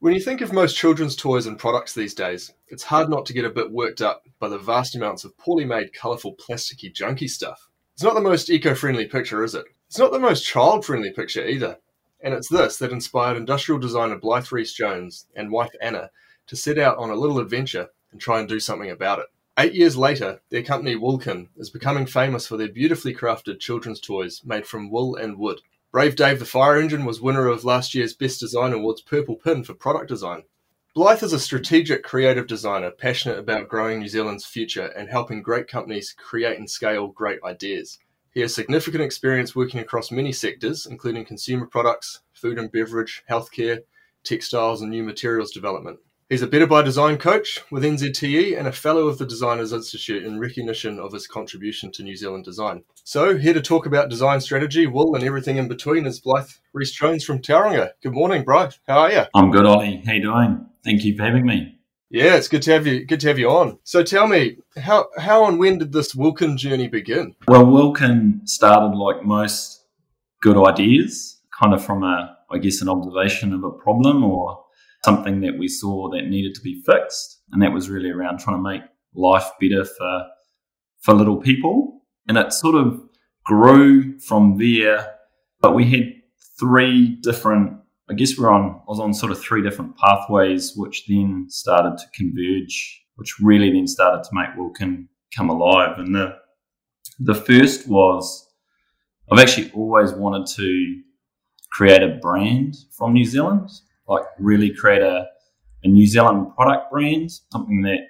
When you think of most children's toys and products these days, it's hard not to get a bit worked up by the vast amounts of poorly made, colourful, plasticky, junky stuff. It's not the most eco friendly picture, is it? It's not the most child friendly picture either. And it's this that inspired industrial designer Blythe Reese Jones and wife Anna to set out on a little adventure and try and do something about it. Eight years later, their company Wilkin is becoming famous for their beautifully crafted children's toys made from wool and wood. Brave Dave the Fire Engine was winner of last year's Best Design Awards Purple Pin for product design. Blythe is a strategic creative designer passionate about growing New Zealand's future and helping great companies create and scale great ideas. He has significant experience working across many sectors, including consumer products, food and beverage, healthcare, textiles, and new materials development. He's a Better by Design coach with NZTE and a fellow of the Designers Institute in recognition of his contribution to New Zealand design. So, here to talk about design strategy, wool, and everything in between is Blythe Reese Jones from Tauranga. Good morning, Blythe. How are you? I'm good, Ollie. How you doing? Thank you for having me. Yeah, it's good to have you. Good to have you on. So, tell me, how how and when did this Wilkin journey begin? Well, Wilkin started like most good ideas, kind of from a, I guess, an observation of a problem or something that we saw that needed to be fixed. And that was really around trying to make life better for, for little people. And it sort of grew from there. But we had three different, I guess we're on, I was on sort of three different pathways, which then started to converge, which really then started to make Wilkin come alive. And the, the first was I've actually always wanted to create a brand from New Zealand like really create a, a New Zealand product brand, something that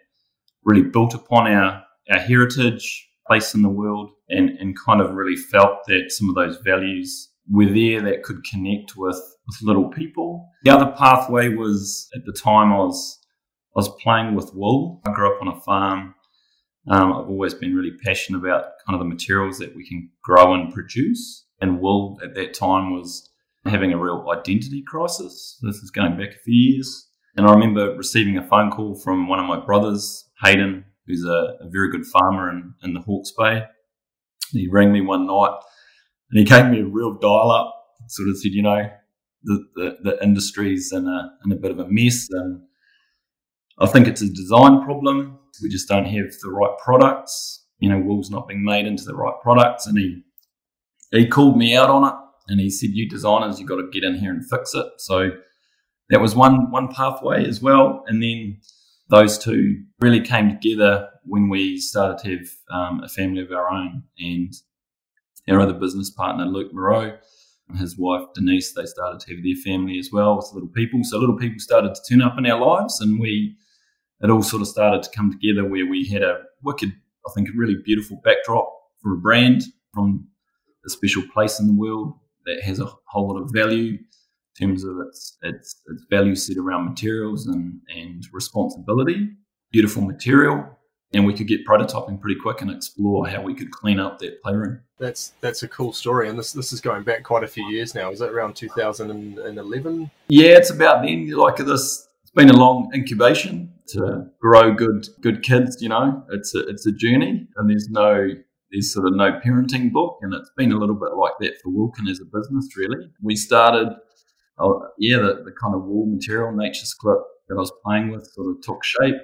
really built upon our, our heritage, place in the world, and, and kind of really felt that some of those values were there that could connect with, with little people. The other pathway was at the time I was I was playing with wool. I grew up on a farm. Um, I've always been really passionate about kind of the materials that we can grow and produce. And wool at that time was having a real identity crisis. This is going back a few years. And I remember receiving a phone call from one of my brothers, Hayden, who's a, a very good farmer in, in the Hawke's Bay. He rang me one night and he gave me a real dial up, sort of said, you know, the, the, the industry's in a, in a bit of a mess and I think it's a design problem. We just don't have the right products. You know, wool's not being made into the right products. And he, he called me out on it and he said, "You designers, you got to get in here and fix it." So that was one one pathway as well, and then those two really came together when we started to have um, a family of our own, and our other business partner, Luke Moreau, and his wife Denise, they started to have their family as well with little people. So little people started to turn up in our lives, and we it all sort of started to come together where we had a wicked, I think, a really beautiful backdrop for a brand from a special place in the world that has a whole lot of value in terms of its its, its value set around materials and, and responsibility. Beautiful material, and we could get prototyping pretty quick and explore how we could clean up that playroom. That's that's a cool story, and this this is going back quite a few years now. Is that around 2011? Yeah, it's about then. Like this, it's been a long incubation to grow good good kids. You know, it's a it's a journey, and there's no there's sort of no parenting book, and it's been a little bit like that for Wilkin as a business, really. We started, oh, yeah, the, the kind of wool material, Nature's Clip that I was playing with sort of took shape.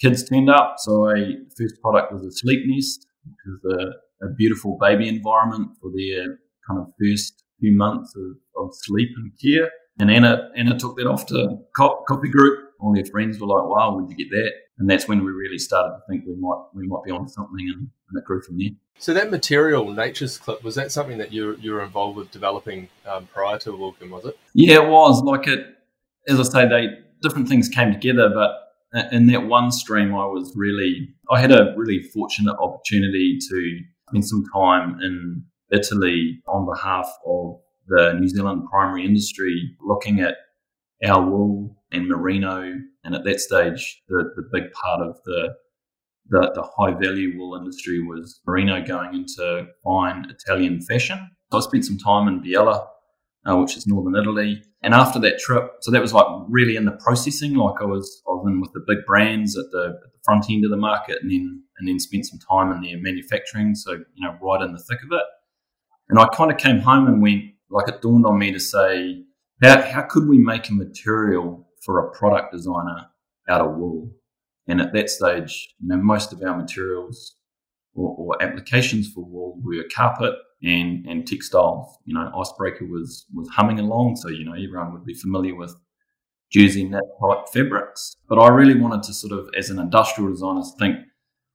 Kids turned up, so I, first product was a sleep nest, which is a, a beautiful baby environment for their kind of first few months of, of sleep and care. And Anna, Anna took that off to coffee group. All their friends were like, wow, where'd you get that? And that's when we really started to think we might we might be on something and, and it grew from there. So that material, Nature's Clip, was that something that you you were involved with developing um, prior to Wilkin, was it? Yeah, it was. Like it, as I say, they different things came together, but in that one stream, I was really, I had a really fortunate opportunity to spend some time in Italy on behalf of the New Zealand primary industry, looking at our wool and merino. And at that stage, the, the big part of the, the, the high value wool industry was merino going into fine Italian fashion. So I spent some time in Biella, uh, which is northern Italy. And after that trip, so that was like really in the processing, like I was, I was in with the big brands at the, at the front end of the market and then, and then spent some time in their manufacturing. So, you know, right in the thick of it. And I kind of came home and went, like it dawned on me to say, how, how could we make a material for a product designer out of wool. And at that stage, you know, most of our materials or, or applications for wool were carpet and, and textiles. You know, Icebreaker was, was humming along. So, you know, everyone would be familiar with using that type fabrics. But I really wanted to sort of, as an industrial designer, think,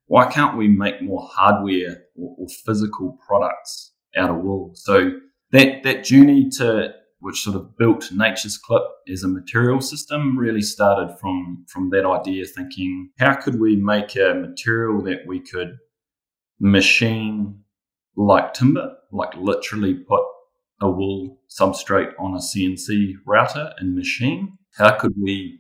why can't we make more hardware or, or physical products out of wool? So that, that journey to which sort of built Nature's Clip as a material system, really started from from that idea, thinking how could we make a material that we could machine like timber, like literally put a wool substrate on a CNC router and machine. How could we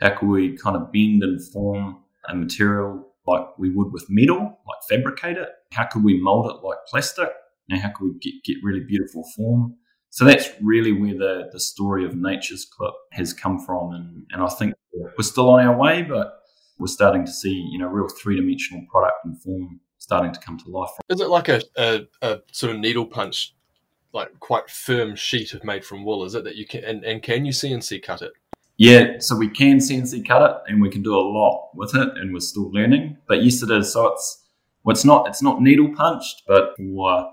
how could we kind of bend and form a material like we would with metal, like fabricate it? How could we mold it like plastic? And how could we get, get really beautiful form? So that's really where the, the story of Nature's Clip has come from. And, and I think we're still on our way, but we're starting to see, you know, real three dimensional product and form starting to come to life. Is it like a, a, a, sort of needle punch, like quite firm sheet of made from wool? Is it that you can, and, and can you CNC cut it? Yeah, so we can CNC cut it and we can do a lot with it and we're still learning. But yes, it is. So it's, well, it's not, it's not needle punched, but for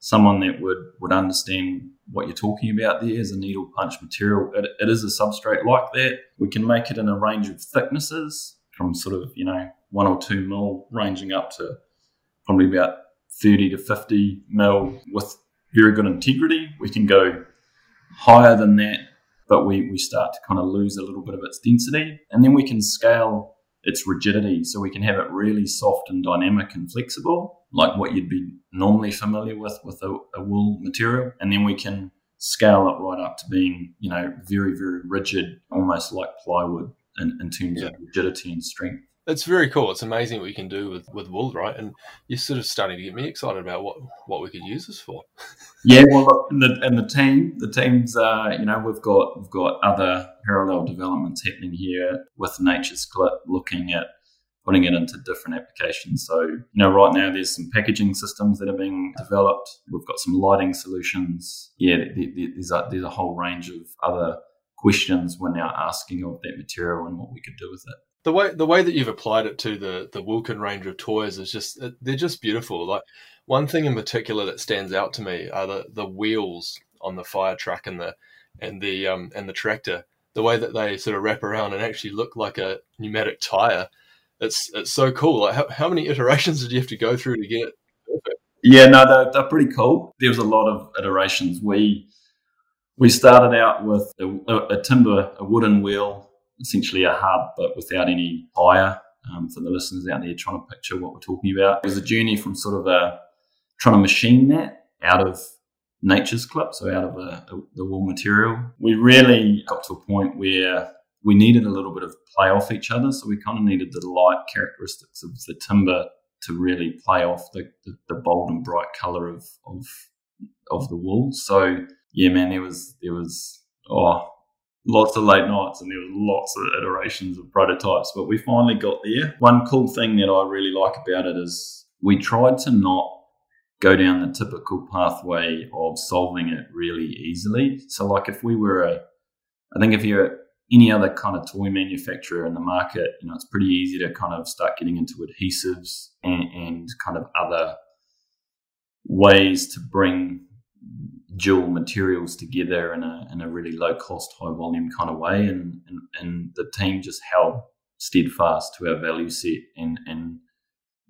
someone that would, would understand what you're talking about there is a needle punch material. It, it is a substrate like that. We can make it in a range of thicknesses from sort of, you know, one or two mil ranging up to probably about 30 to 50 mil with very good integrity. We can go higher than that, but we, we start to kind of lose a little bit of its density. And then we can scale its rigidity. So we can have it really soft and dynamic and flexible, like what you'd be normally familiar with with a, a wool material. And then we can scale it right up to being, you know, very, very rigid, almost like plywood in, in terms yeah. of rigidity and strength. It's very cool. It's amazing what you can do with, with wool, right? And you're sort of starting to get me excited about what, what we could use this for. yeah, well, and the and the team, the teams, uh, you know, we've got we've got other parallel developments happening here with Nature's Clip, looking at putting it into different applications. So, you know, right now there's some packaging systems that are being developed. We've got some lighting solutions. Yeah, there's a, there's a whole range of other questions we're now asking of that material and what we could do with it the way the way that you've applied it to the the Wilkin range of toys is just they're just beautiful. Like one thing in particular that stands out to me are the the wheels on the fire truck and the and the um and the tractor. The way that they sort of wrap around and actually look like a pneumatic tire. It's it's so cool. Like how, how many iterations did you have to go through to get it? Yeah, no, they're, they're pretty cool. There was a lot of iterations. We we started out with a, a timber, a wooden wheel essentially a hub, but without any fire. Um, for the listeners out there trying to picture what we're talking about, it was a journey from sort of a trying to machine that out of nature's clip, so out of a, a, the wool material. We really got to a point where we needed a little bit of play off each other, so we kind of needed the light characteristics of the timber to really play off the, the, the bold and bright color of, of of the wool. So yeah, man, there was there was oh lots of late nights and there was lots of iterations of prototypes, but we finally got there. One cool thing that I really like about it is we tried to not go down the typical pathway of solving it really easily. So, like if we were a, I think if you're any other kind of toy manufacturer in the market, you know, it's pretty easy to kind of start getting into adhesives and, and kind of other ways to bring dual materials together in a, in a really low cost, high volume kind of way. And, and, and the team just held steadfast to our value set and, and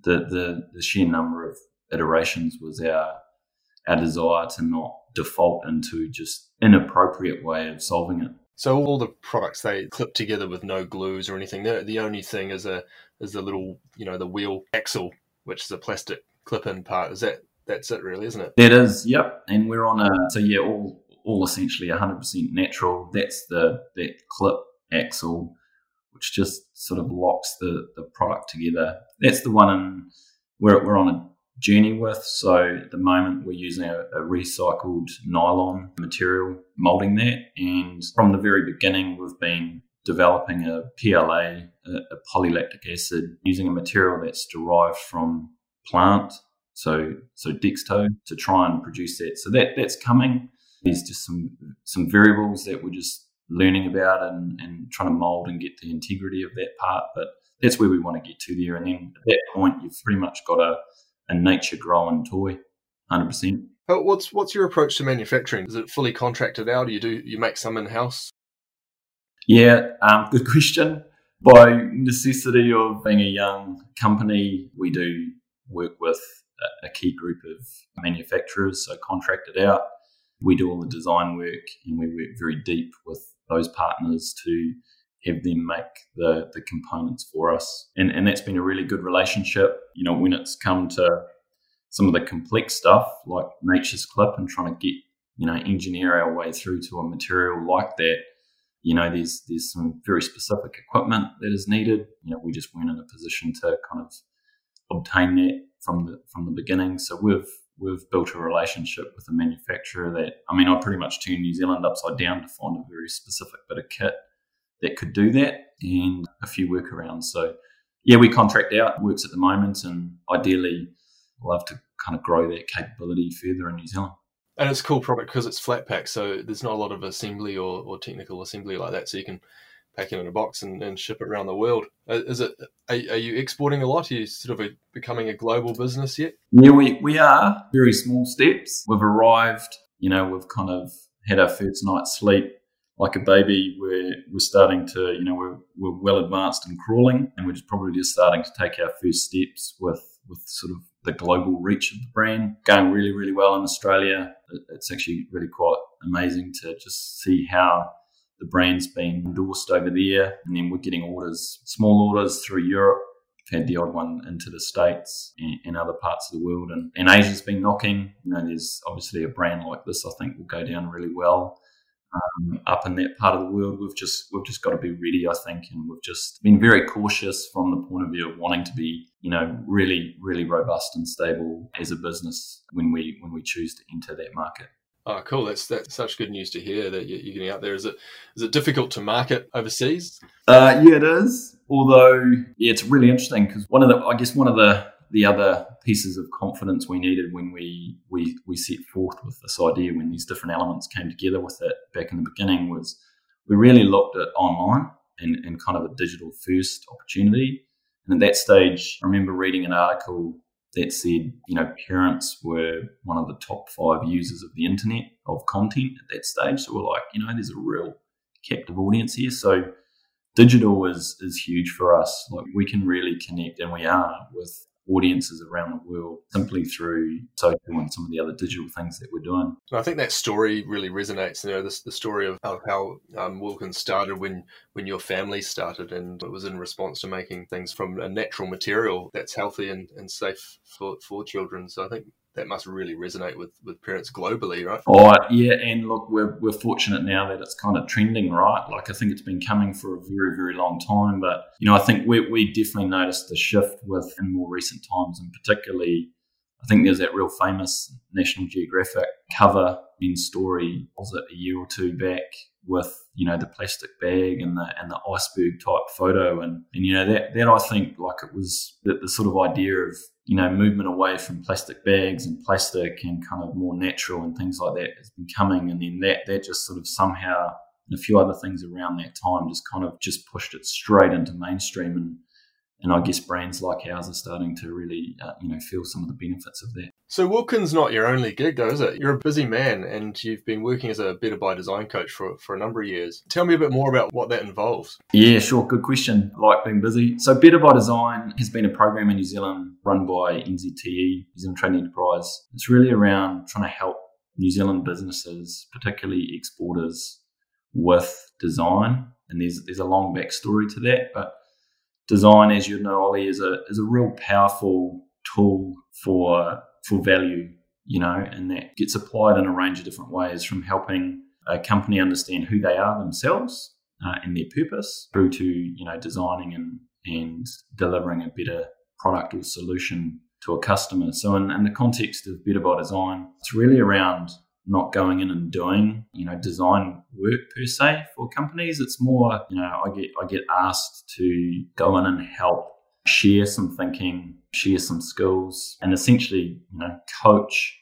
the, the, the sheer number of iterations was our, our desire to not default into just inappropriate way of solving it. So all the products they clip together with no glues or anything. The, the only thing is a is the little you know the wheel axle, which is a plastic clip-in part. Is that that's it, really, isn't it? It is. Yep. And we're on a so yeah, all all essentially 100% natural. That's the that clip axle, which just sort of locks the the product together. That's the one in, we're we're on a journey with. So at the moment, we're using a, a, recycled nylon material, molding that. And from the very beginning, we've been developing a PLA, a, a polylactic acid, using a material that's derived from plant so so Dexto to try and produce that. So that that's coming. There's just some some variables that we're just learning about and, and trying to mold and get the integrity of that part. But that's where we want to get to there. And then at that point, you've pretty much got a, a nature grown toy, 100%. What's what's your approach to manufacturing? Is it fully contracted out? Do you do you make some in house? Yeah, um, good question. By necessity of being a young company, we do work with a, key group of manufacturers, so contracted out. We do all the design work and we work very deep with those partners to have them make the, the components for us. And, and that's been a really good relationship. You know, when it's come to some of the complex stuff like nature's clip and trying to get, you know, engineer our way through to a material like that, you know, there's there's some very specific equipment that is needed. You know, we just weren't in a position to kind of obtain that from the from the beginning. So we've we've built a relationship with a manufacturer that I mean, I pretty much turned New Zealand upside down to find a very specific bit of kit that could do that and a few workarounds. So yeah, we contract out, works at the moment and ideally love to kind of grow that capability further in New Zealand. And it's a cool product because it's flat pack, so there's not a lot of assembly or, or technical assembly like that. So you can pack it in a box and, and ship it around the world. Uh, is it? Are, are, you exporting a lot? Are you sort of a, becoming a global business yet? Yeah, we, we are very small steps. We've arrived. You know, we've kind of had our first night's sleep like a baby. We're we're starting to, you know, we're we're well advanced in crawling, and we're just probably just starting to take our first steps with with sort of the global reach of the brand. Going really, really well in Australia. It's actually really quite amazing to just see how the brand's been endorsed over there. And then we're getting orders, small orders through Europe. We've had the odd one into the States and, and other parts of the world. And, and Asia's been knocking. You know, there's obviously a brand like this I think will go down really well um, up in that part of the world. We've just we've just got to be ready, I think, and we've just been very cautious from the point of view of wanting to be, you know, really really robust and stable as a business when we when we choose to enter that market. Oh, cool! That's that's such good news to hear that you're getting out there. Is it is it difficult to market overseas? Uh, yeah, it is. Although, yeah, it's really interesting because one of the I guess one of the the other pieces of confidence we needed when we, we, we set forth with this idea, when these different elements came together with it back in the beginning, was we really looked at online and, and kind of a digital first opportunity. And at that stage, I remember reading an article that said, you know, parents were one of the top five users of the internet of content at that stage. So we're like, you know, there's a real captive audience here. So digital is is huge for us. Like we can really connect, and we are with audiences around the world simply through social and some of the other digital things that we're doing. I think that story really resonates. You know, the story of how, how um, Wilkins started when when your family started, and it was in response to making things from a natural material that's healthy and, and safe for, for children. So I think that must really resonate with, with parents globally, right? Oh, yeah. And look, we're, we're fortunate now that it's kind of trending, right? Like, I think it's been coming for a very, very long time. But, you know, I think we, we definitely noticed the shift with in more recent times, and particularly, I think there's that real famous National Geographic cover in story, was it a year or two back, with you know the plastic bag and the and the iceberg type photo and and you know that that I think like it was the, the sort of idea of you know, movement away from plastic bags and plastic and kind of more natural and things like that has been coming. And then that, that just sort of somehow, and a few other things around that time just kind of just pushed it straight into mainstream. And and I guess brands like ours are starting to really, uh, you know, feel some of the benefits of that. So Wilkins not your only gig, though, is it? You're a busy man, and you've been working as a Better by Design coach for for a number of years. Tell me a bit more about what that involves. Yeah, sure. Good question. Like being busy. So Better by Design has been a program in New Zealand run by NZTE, New Zealand Trade and Enterprise. It's really around trying to help New Zealand businesses, particularly exporters, with design. And there's there's a long backstory to that, but design, as you know, Ollie, is a is a real powerful tool for for value, you know, and that gets applied in a range of different ways, from helping a company understand who they are themselves uh, and their purpose, through to you know designing and and delivering a better product or solution to a customer. So, in, in the context of Better by Design, it's really around not going in and doing you know design work per se for companies it's more you know i get i get asked to go in and help share some thinking share some skills and essentially you know coach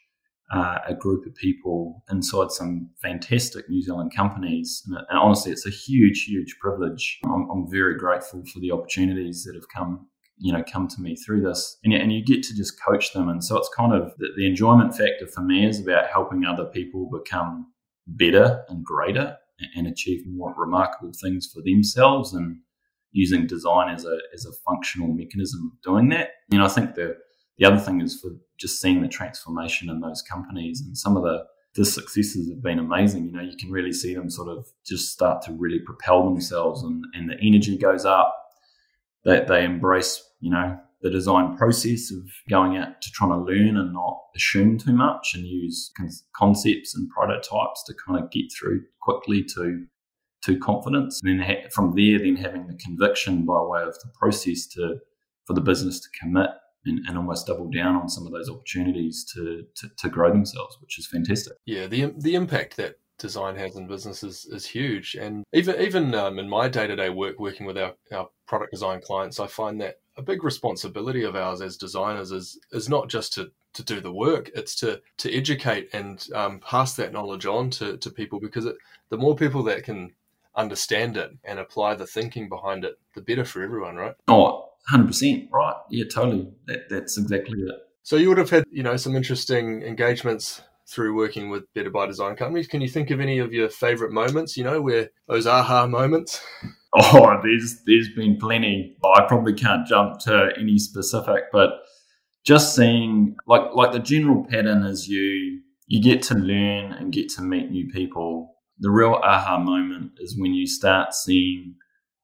uh, a group of people inside some fantastic New Zealand companies. And, and honestly, it's a huge, huge privilege. I'm, I'm, very grateful for the opportunities that have come, you know, come to me through this. And, and you get to just coach them. And so it's kind of the, the enjoyment factor for me is about helping other people become better and greater and achieve more remarkable things for themselves and using design as a as a functional mechanism of doing that. And I think the the other thing is for just seeing the transformation in those companies and some of the the successes have been amazing. You know, you can really see them sort of just start to really propel themselves and, and the energy goes up. That they, they embrace, you know, the design process of going out to trying to learn and not assume too much and use concepts and prototypes to kind of get through quickly to to confidence. And then ha- from there then having the conviction by way of the process to for the business to commit and, and almost double down on some of those opportunities to, to, to grow themselves which is fantastic. Yeah the the impact that design has in businesses is huge. And even even um, in my day-to-day work working with our, our product design clients i find that a big responsibility of ours as designers is is not just to to do the work it's to to educate and um, pass that knowledge on to, to people because it, the more people that can understand it and apply the thinking behind it the better for everyone right? Oh 100% right. Yeah totally. That, that's exactly it. So you would have had you know some interesting engagements through working with better by design companies. Can you think of any of your favorite moments you know where those aha moments Oh, there's there's been plenty. I probably can't jump to any specific, but just seeing like like the general pattern is you you get to learn and get to meet new people. The real aha moment is when you start seeing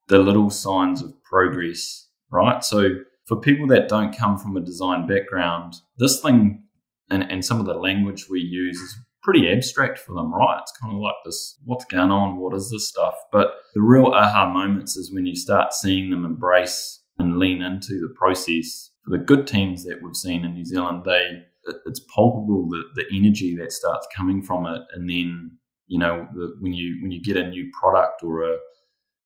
the little signs of progress, right? So for people that don't come from a design background, this thing and, and some of the language we use is pretty abstract for them, right? It's kind of like this what's going on? What is this stuff? But the real aha moments is when you start seeing them embrace and lean into the process. For the good teams that we've seen in New Zealand, they it's palpable the, the energy that starts coming from it. And then, you know, the, when you when you get a new product or a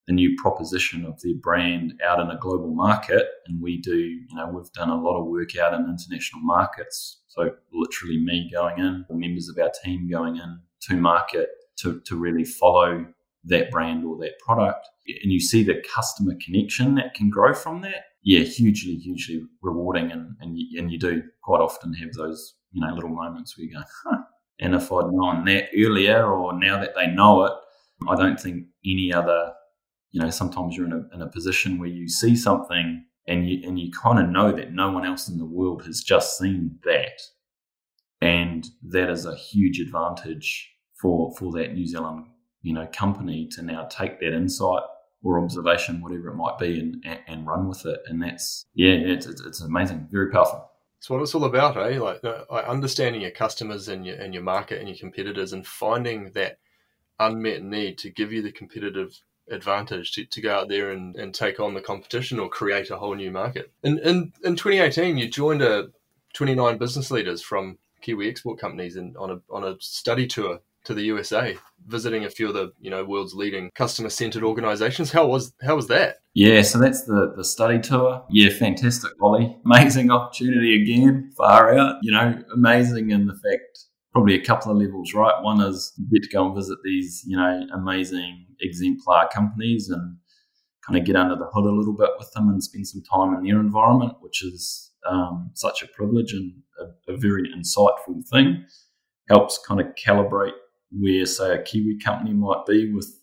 a new proposition of their brand out in a global market. And we do, you know, we've done a lot of work out in international markets. So literally me going in, members of our team going in to market to, to really follow that brand or that product. And you see the customer connection that can grow from that. Yeah, hugely, hugely rewarding. And, and, you, and you do quite often have those, you know, little moments where you go, huh. And if I'd known that earlier or now that they know it, I don't think any other you know, sometimes you're in a, in a position where you see something and you, and you kind of know that no one else in the world has just seen that. And that is a huge advantage for, for that New Zealand, you know, company to now take that insight or observation, whatever it might be, and, and run with it. And that's, yeah, it's, it's, amazing, very powerful. It's what it's all about, eh? Like, uh, like understanding your customers and your and your market and your competitors, and finding that unmet need to give you the competitive advantage to, to go out there and, and take on the competition or create a whole new market. In, in, in 2018, you joined a 29 business leaders from Kiwi export companies and on a, on a study tour to the USA, visiting a few of the you know world's leading customer centered organizations. How was how was that? Yeah, so that's the the study tour. Yeah, fantastic, Ollie. Amazing opportunity again, far out. You know, amazing in the fact probably a couple of levels, right? One is you get to go and visit these, you know, amazing exemplar companies and kind of get under the hood a little bit with them and spend some time in their environment, which is um, such a privilege and a, a, very insightful thing. Helps kind of calibrate where, say, a Kiwi company might be with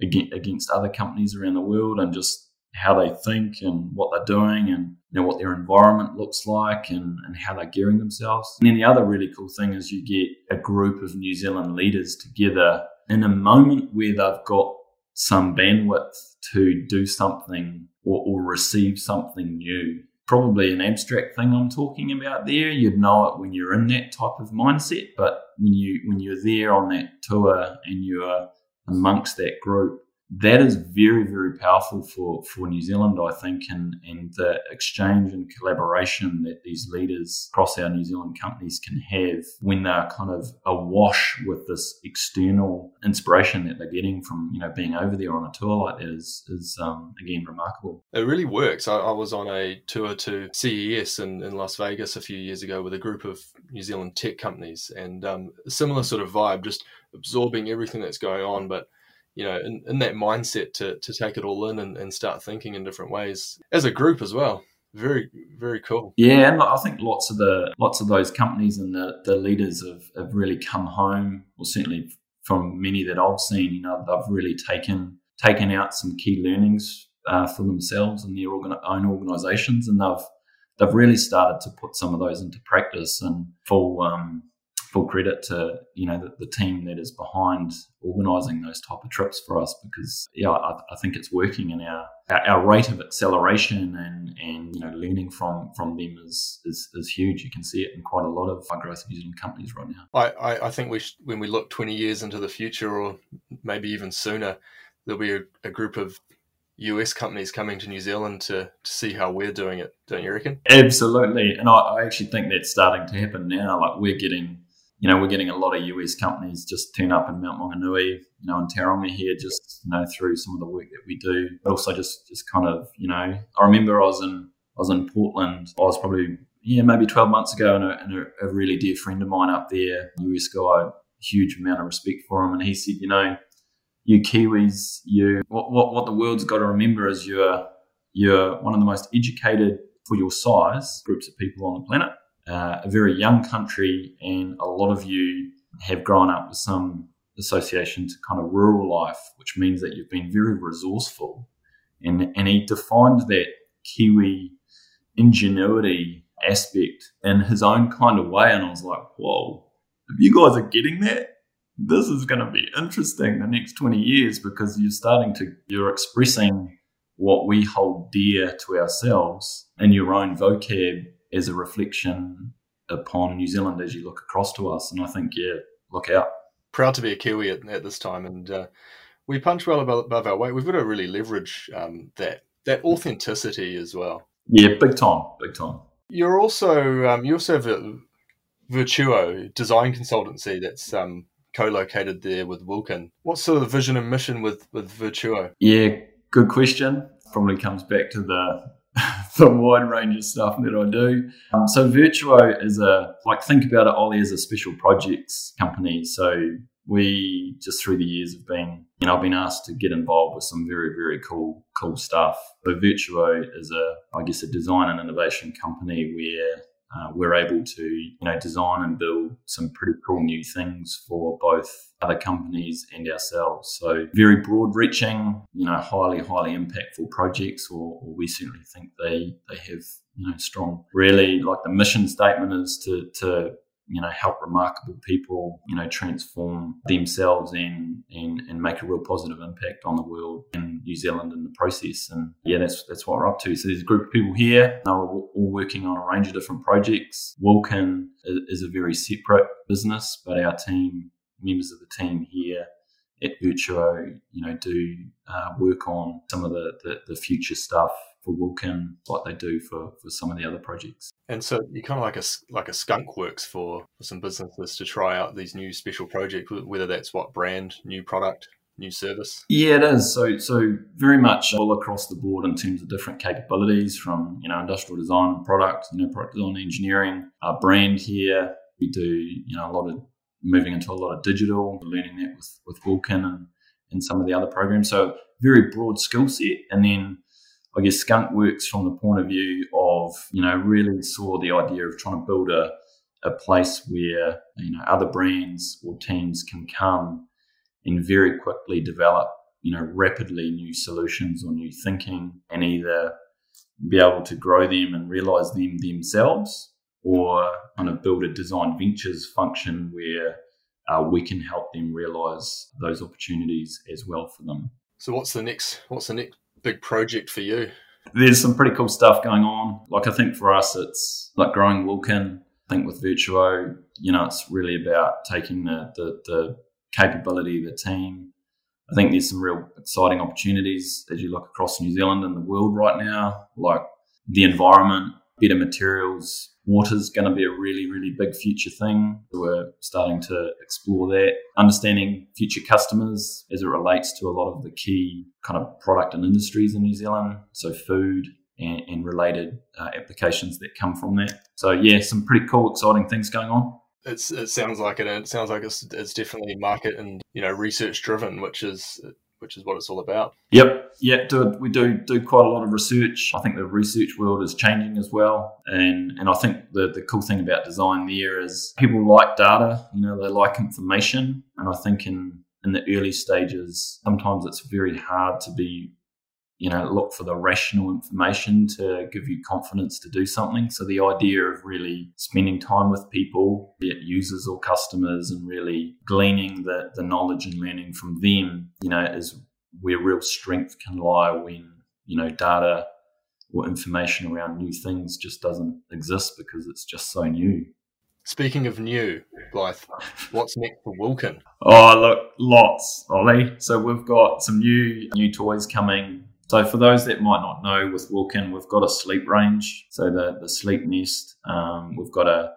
against other companies around the world and just how they think and what they're doing and you know what their environment looks like and, and how they're gearing themselves. And then the other really cool thing is you get a group of New Zealand leaders together in a moment where they've got some bandwidth to do something or, or receive something new. Probably an abstract thing I'm talking about there. You'd know it when you're in that type of mindset, but when you when you're there on that tour and you're amongst that group, that is very, very powerful for, for New Zealand, I think, and, and the exchange and collaboration that these leaders across our New Zealand companies can have when they're kind of awash with this external inspiration that they're getting from, you know, being over there on a tour like that is, is um, again, remarkable. It really works. I, I was on a tour to CES in, in Las Vegas a few years ago with a group of New Zealand tech companies and um, similar sort of vibe, just absorbing everything that's going on, but you know, in, in that mindset to, to take it all in and, and start thinking in different ways as a group as well. Very, very cool. Yeah, and I think lots of the lots of those companies and the, the leaders have, have really come home, or certainly from many that I've seen, you know, they've really taken taken out some key learnings uh, for themselves and their organ- own organisations, and they've they've really started to put some of those into practice and full um, full credit to you know the, the team that is behind organising those type of trips for us because yeah I, I, think it's working and our our rate of acceleration and and you know learning from from them is, is is huge. You can see it in quite a lot of high growth New Zealand companies right now. I, I, I think we should, when we look twenty years into the future or maybe even sooner, there'll be a, a group of US companies coming to New Zealand to, to see how we're doing it, don't you reckon? Absolutely. And I, I, actually think that's starting to happen now. Like we're getting you know, we're getting a lot of US companies just turn up in Mount Maunganui, you know, in Tauranga here, just, you know, through some of the work that we do, but also just, just kind of, you know, I remember I was in, I was in Portland. I was probably, yeah, maybe 12 months ago and a, and a, really dear friend of mine up there, US guy, huge amount of respect for him. And he said, you know, you Kiwis, you, what, what, what the world's got to remember is you're, you're one of the most educated for your size groups of people on the planet uh, a very young country, and a lot of you have grown up with some association to kind of rural life, which means that you've been very resourceful. And, and he defined that Kiwi ingenuity aspect in his own kind of way. And I was like, whoa, if you guys are getting that, this is going to be interesting the next 20 years because you're starting to, you're expressing what we hold dear to ourselves in your own vocab as a reflection upon New Zealand as you look across to us. And I think, yeah, look out. Proud to be a Kiwi at, at this time, and uh, we punch well above, above, our weight. We've got to really leverage um, that that authenticity as well. Yeah, big time, big time. You're also um, you also have a Virtuo design consultancy that's um, co-located there with Wilkin. What's sort of the vision and mission with with Virtuo? Yeah, good question. Probably comes back to the the wide range of stuff that I do. Um, so Virtuo is a like think about it, Ollie as a special projects company. So we just through the years have been, you know, I've been asked to get involved with some very, very cool, cool stuff. So Virtuo is a, I guess, a design and innovation company where uh, we're able to you know design and build some pretty cool new things for both other companies and ourselves. So very broad reaching, you know, highly highly impactful projects, or, or, we certainly think they they have you know strong. Really, like the mission statement is to to you know help remarkable people you know transform themselves and and and make a real positive impact on the world and New Zealand in the process. And yeah that's that's what we're up to. So there's a group of people here. They're all, working on a range of different projects. Wilkin is a very separate business but our team members of the team here at Virtuo, you know, do uh, work on some of the, the, the future stuff for Wilkin, like they do for, for some of the other projects. And so you kind of like a like a skunk works for, for some businesses to try out these new special projects, whether that's what brand, new product, new service. Yeah, it is. So so very much all across the board in terms of different capabilities, from you know industrial design and product, you know product design engineering, our brand here. We do you know a lot of moving into a lot of digital, learning that with with Wilkin and and some of the other programs. So very broad skill set, and then I guess Skunk works from the point of view of, you know, really saw the idea of trying to build a, a place where, you know, other brands or teams can come and very quickly develop, you know, rapidly new solutions or new thinking and either be able to grow them and realize them themselves or kind of build a design ventures function where uh, we can help them realize those opportunities as well for them. So what's the next what's the next big project for you? There's some pretty cool stuff going on. Like I think for us, it's like growing Wilkin. I think with Virtuo, you know, it's really about taking the, the, the capability of the team, I think there's some real exciting opportunities as you look across New Zealand and the world right now, like the environment, better materials. Water's going to be a really, really big future thing. We're starting to explore that, understanding future customers as it relates to a lot of the key kind of product and industries in New Zealand. So food, and, and related uh, applications that come from that. So yeah, some pretty cool, exciting things going on. It's, it sounds like it. It sounds like it's, it's definitely market and you know research driven, which is which is what it's all about. Yep, yeah, do we do do quite a lot of research. I think the research world is changing as well, and and I think the the cool thing about design there is people like data. You know, they like information, and I think in in the early stages, sometimes it's very hard to be you know, look for the rational information to give you confidence to do something. So the idea of really spending time with people, be it users or customers, and really gleaning the, the knowledge and learning from them, you know, is where real strength can lie when, you know, data or information around new things just doesn't exist because it's just so new. Speaking of new, Blythe, what's next for Wilkin? Oh, look, lots, Ollie. So we've got some new new toys coming so for those that might not know, with Wilkin, we've got a sleep range. So the the sleep nest, um, we've got a,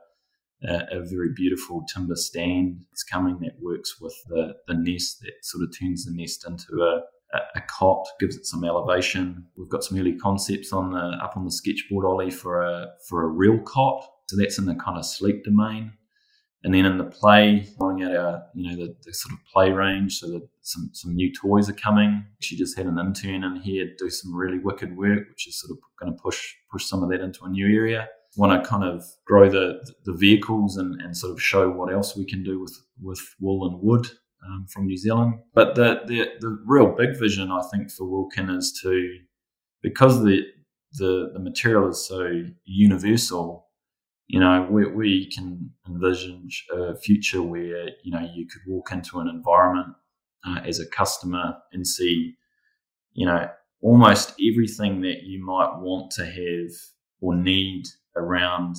a, a very beautiful timber stand that's coming that works with the the nest that sort of turns the nest into a a cot gives it some elevation. We've got some early concepts on the up on the sketchboard, Ollie, for a for a real cot. So that's in the kind of sleep domain. And then in the play, going out our, you know, the, the sort of play range, so that some, some new toys are coming. She just had an intern in here do some really wicked work, which is sort of going to push push some of that into a new area. Want to kind of grow the the vehicles and, and sort of show what else we can do with with wool and wood um, from New Zealand. But the, the the real big vision I think for Wilkin is to because the the the material is so universal you know, we, we can envision a future where, you know, you could walk into an environment uh, as a customer and see, you know, almost everything that you might want to have or need around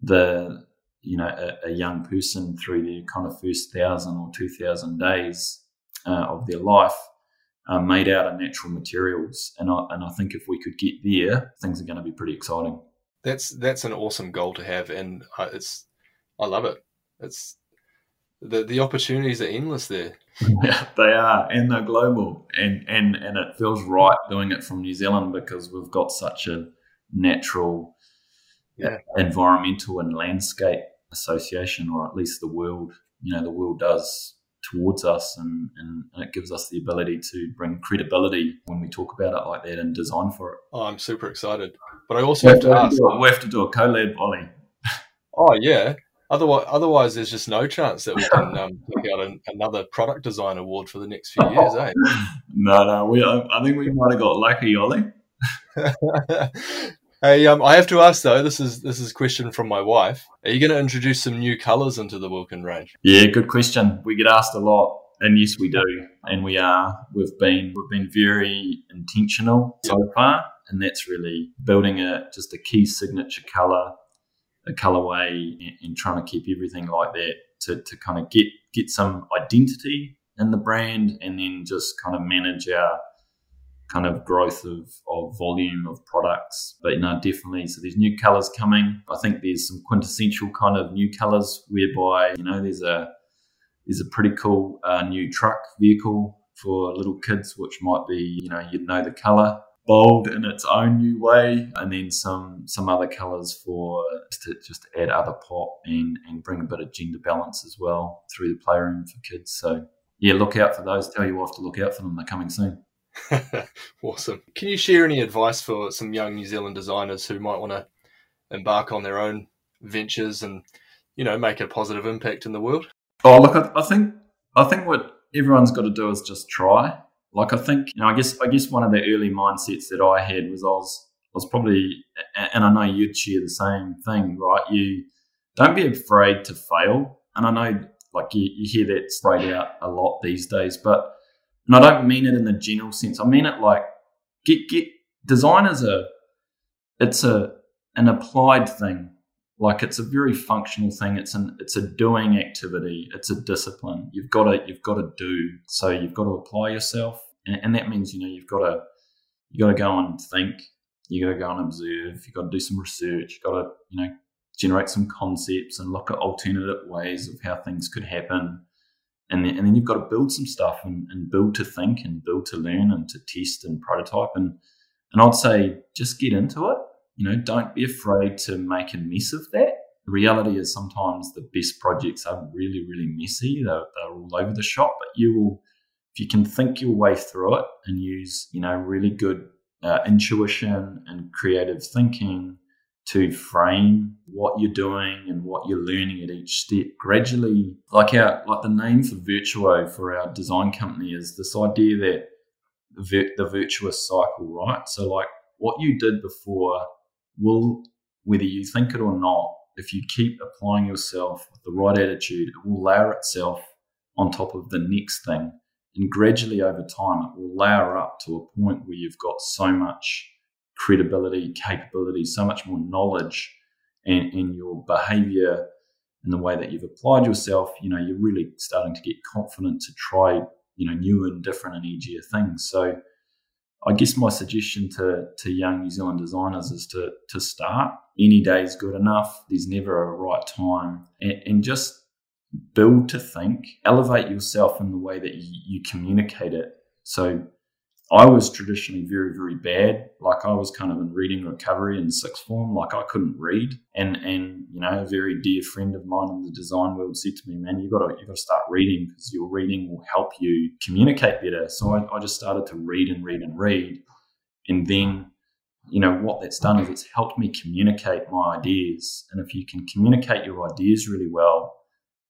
the, you know, a, a young person through their kind of first thousand or two thousand days uh, of their life uh, made out of natural materials. And I, and I think if we could get there, things are going to be pretty exciting that's that's an awesome goal to have, and uh, it's I love it. It's the the opportunities are endless there. Yeah, they are, and they're global, and and and it feels right doing it from New Zealand because we've got such a natural, yeah. environmental and landscape association, or at least the world. You know, the world does towards us and, and, and, it gives us the ability to bring credibility when we talk about it like that and design for it. Oh, I'm super excited. But I also have to ask. We have to do a collab, Ollie. Oh, yeah. Otherwise, otherwise, there's just no chance that we can um, take out an, another product design award for the next few years, eh? no, no. We, I think we might have got lucky, Ollie. hey, um, I have to ask though. This is this is a question from my wife. Are you going to introduce some new colours into the Wilkin range? Yeah, good question. We get asked a lot, and yes, we do, and we are. We've been we've been very intentional so far and that's really building a just a key signature color, a colourway, and, and trying to keep everything like that to, to kind of get get some identity in the brand, and then just kind of manage our kind of growth of, of volume of products. But you know, definitely. So there's new colors coming. I think there's some quintessential kind of new colors whereby you know there's a there's a pretty cool uh, new truck vehicle for little kids, which might be you know you'd know the color bold in its own new way, and then some some other colours for to just add other pop and and bring a bit of gender balance as well through the playroom for kids. So yeah, look out for those. Tell you off to look out for them. They're coming soon. awesome. Can you share any advice for some young New Zealand designers who might want to embark on their own ventures and you know make a positive impact in the world? Oh, look, I, I think I think what everyone's got to do is just try like I think, you know, I guess I guess one of the early mindsets that I had was I was I was probably, and I know you'd share the same thing, right? You don't be afraid to fail, and I know like you, you hear that sprayed out a lot these days, but and I don't mean it in the general sense. I mean it like get get design is a it's a an applied thing. like it's a very functional thing. It's an it's a doing activity. It's a discipline. You've got to you've got to do. So you've got to apply yourself, and, and that means you know you've got to you got to go and think. You got to go and observe. You got to do some research. You got to you know generate some concepts and look at alternative ways of how things could happen. And then, and then you've got to build some stuff and, and build to think and build to learn and to test and prototype. And, and I'd say just get into it. You know, don't be afraid to make a mess of that. The reality is sometimes the best projects are really, really messy. They're, they're all over the shop, but you will, if you can think your way through it and use, you know, really good uh, intuition and creative thinking to frame what you're doing and what you're learning at each step gradually. Like our like the name for virtuo for our design company is this idea that the, the virtuous cycle right? So like what you did before will whether you think it or not if you keep applying yourself with the right attitude it will layer itself on top of the next thing. And gradually over time it will layer up to a point where you've got so much credibility, capability, so much more knowledge and, in your behavior and the way that you've applied yourself, you know, you're really starting to get confident to try, you know, new and different and edgier things. So I guess my suggestion to, to young New Zealand designers is to, to start. Any day is good enough. There's never a right time. And, and just build to think, elevate yourself in the way that you, you communicate it. So I was traditionally very, very bad. Like I was kind of in reading recovery in sixth form. Like I couldn't read. And and you know, a very dear friend of mine in the design world said to me, "Man, you got to you got to start reading because your reading will help you communicate better." So I, I just started to read and read and read, and then you know what that's done is it's helped me communicate my ideas. And if you can communicate your ideas really well,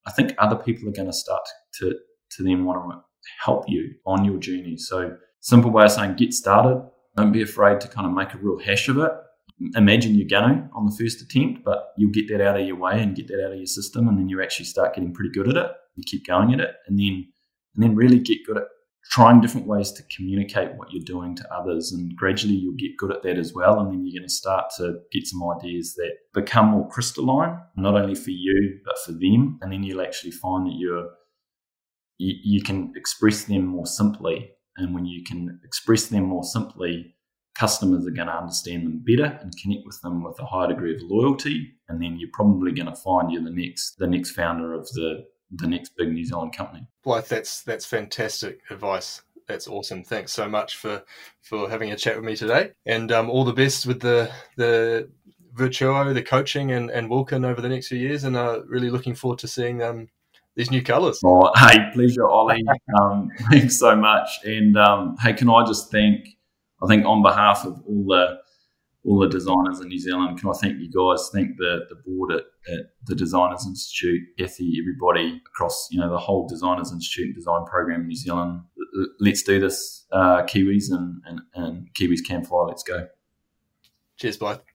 I think other people are going to start to to then want to help you on your journey. So Simple way of saying get started. Don't be afraid to kind of make a real hash of it. Imagine you're going on the first attempt, but you'll get that out of your way and get that out of your system, and then you actually start getting pretty good at it. You keep going at it, and then and then really get good at trying different ways to communicate what you're doing to others, and gradually you'll get good at that as well. And then you're going to start to get some ideas that become more crystalline, not only for you but for them. And then you'll actually find that you're you, you can express them more simply and when you can express them more simply, customers are going to understand them better and connect with them with a higher degree of loyalty. And then you're probably going to find you're the next the next founder of the the next big New Zealand company. Well, that's that's fantastic advice. That's awesome. Thanks so much for for having a chat with me today, and um, all the best with the the Virtuo, the coaching, and and Wilkin over the next few years. And uh, really looking forward to seeing um, these new colours. Oh, hey, pleasure, Ollie. Um, thanks so much. And um, hey, can I just thank, I think on behalf of all the all the designers in New Zealand, can I thank you guys? Thank the the board at, at the Designers Institute, Kathy, everybody across you know the whole Designers Institute design program in New Zealand. Let's do this, uh, Kiwis, and, and and Kiwis can fly. Let's go. Cheers, bye.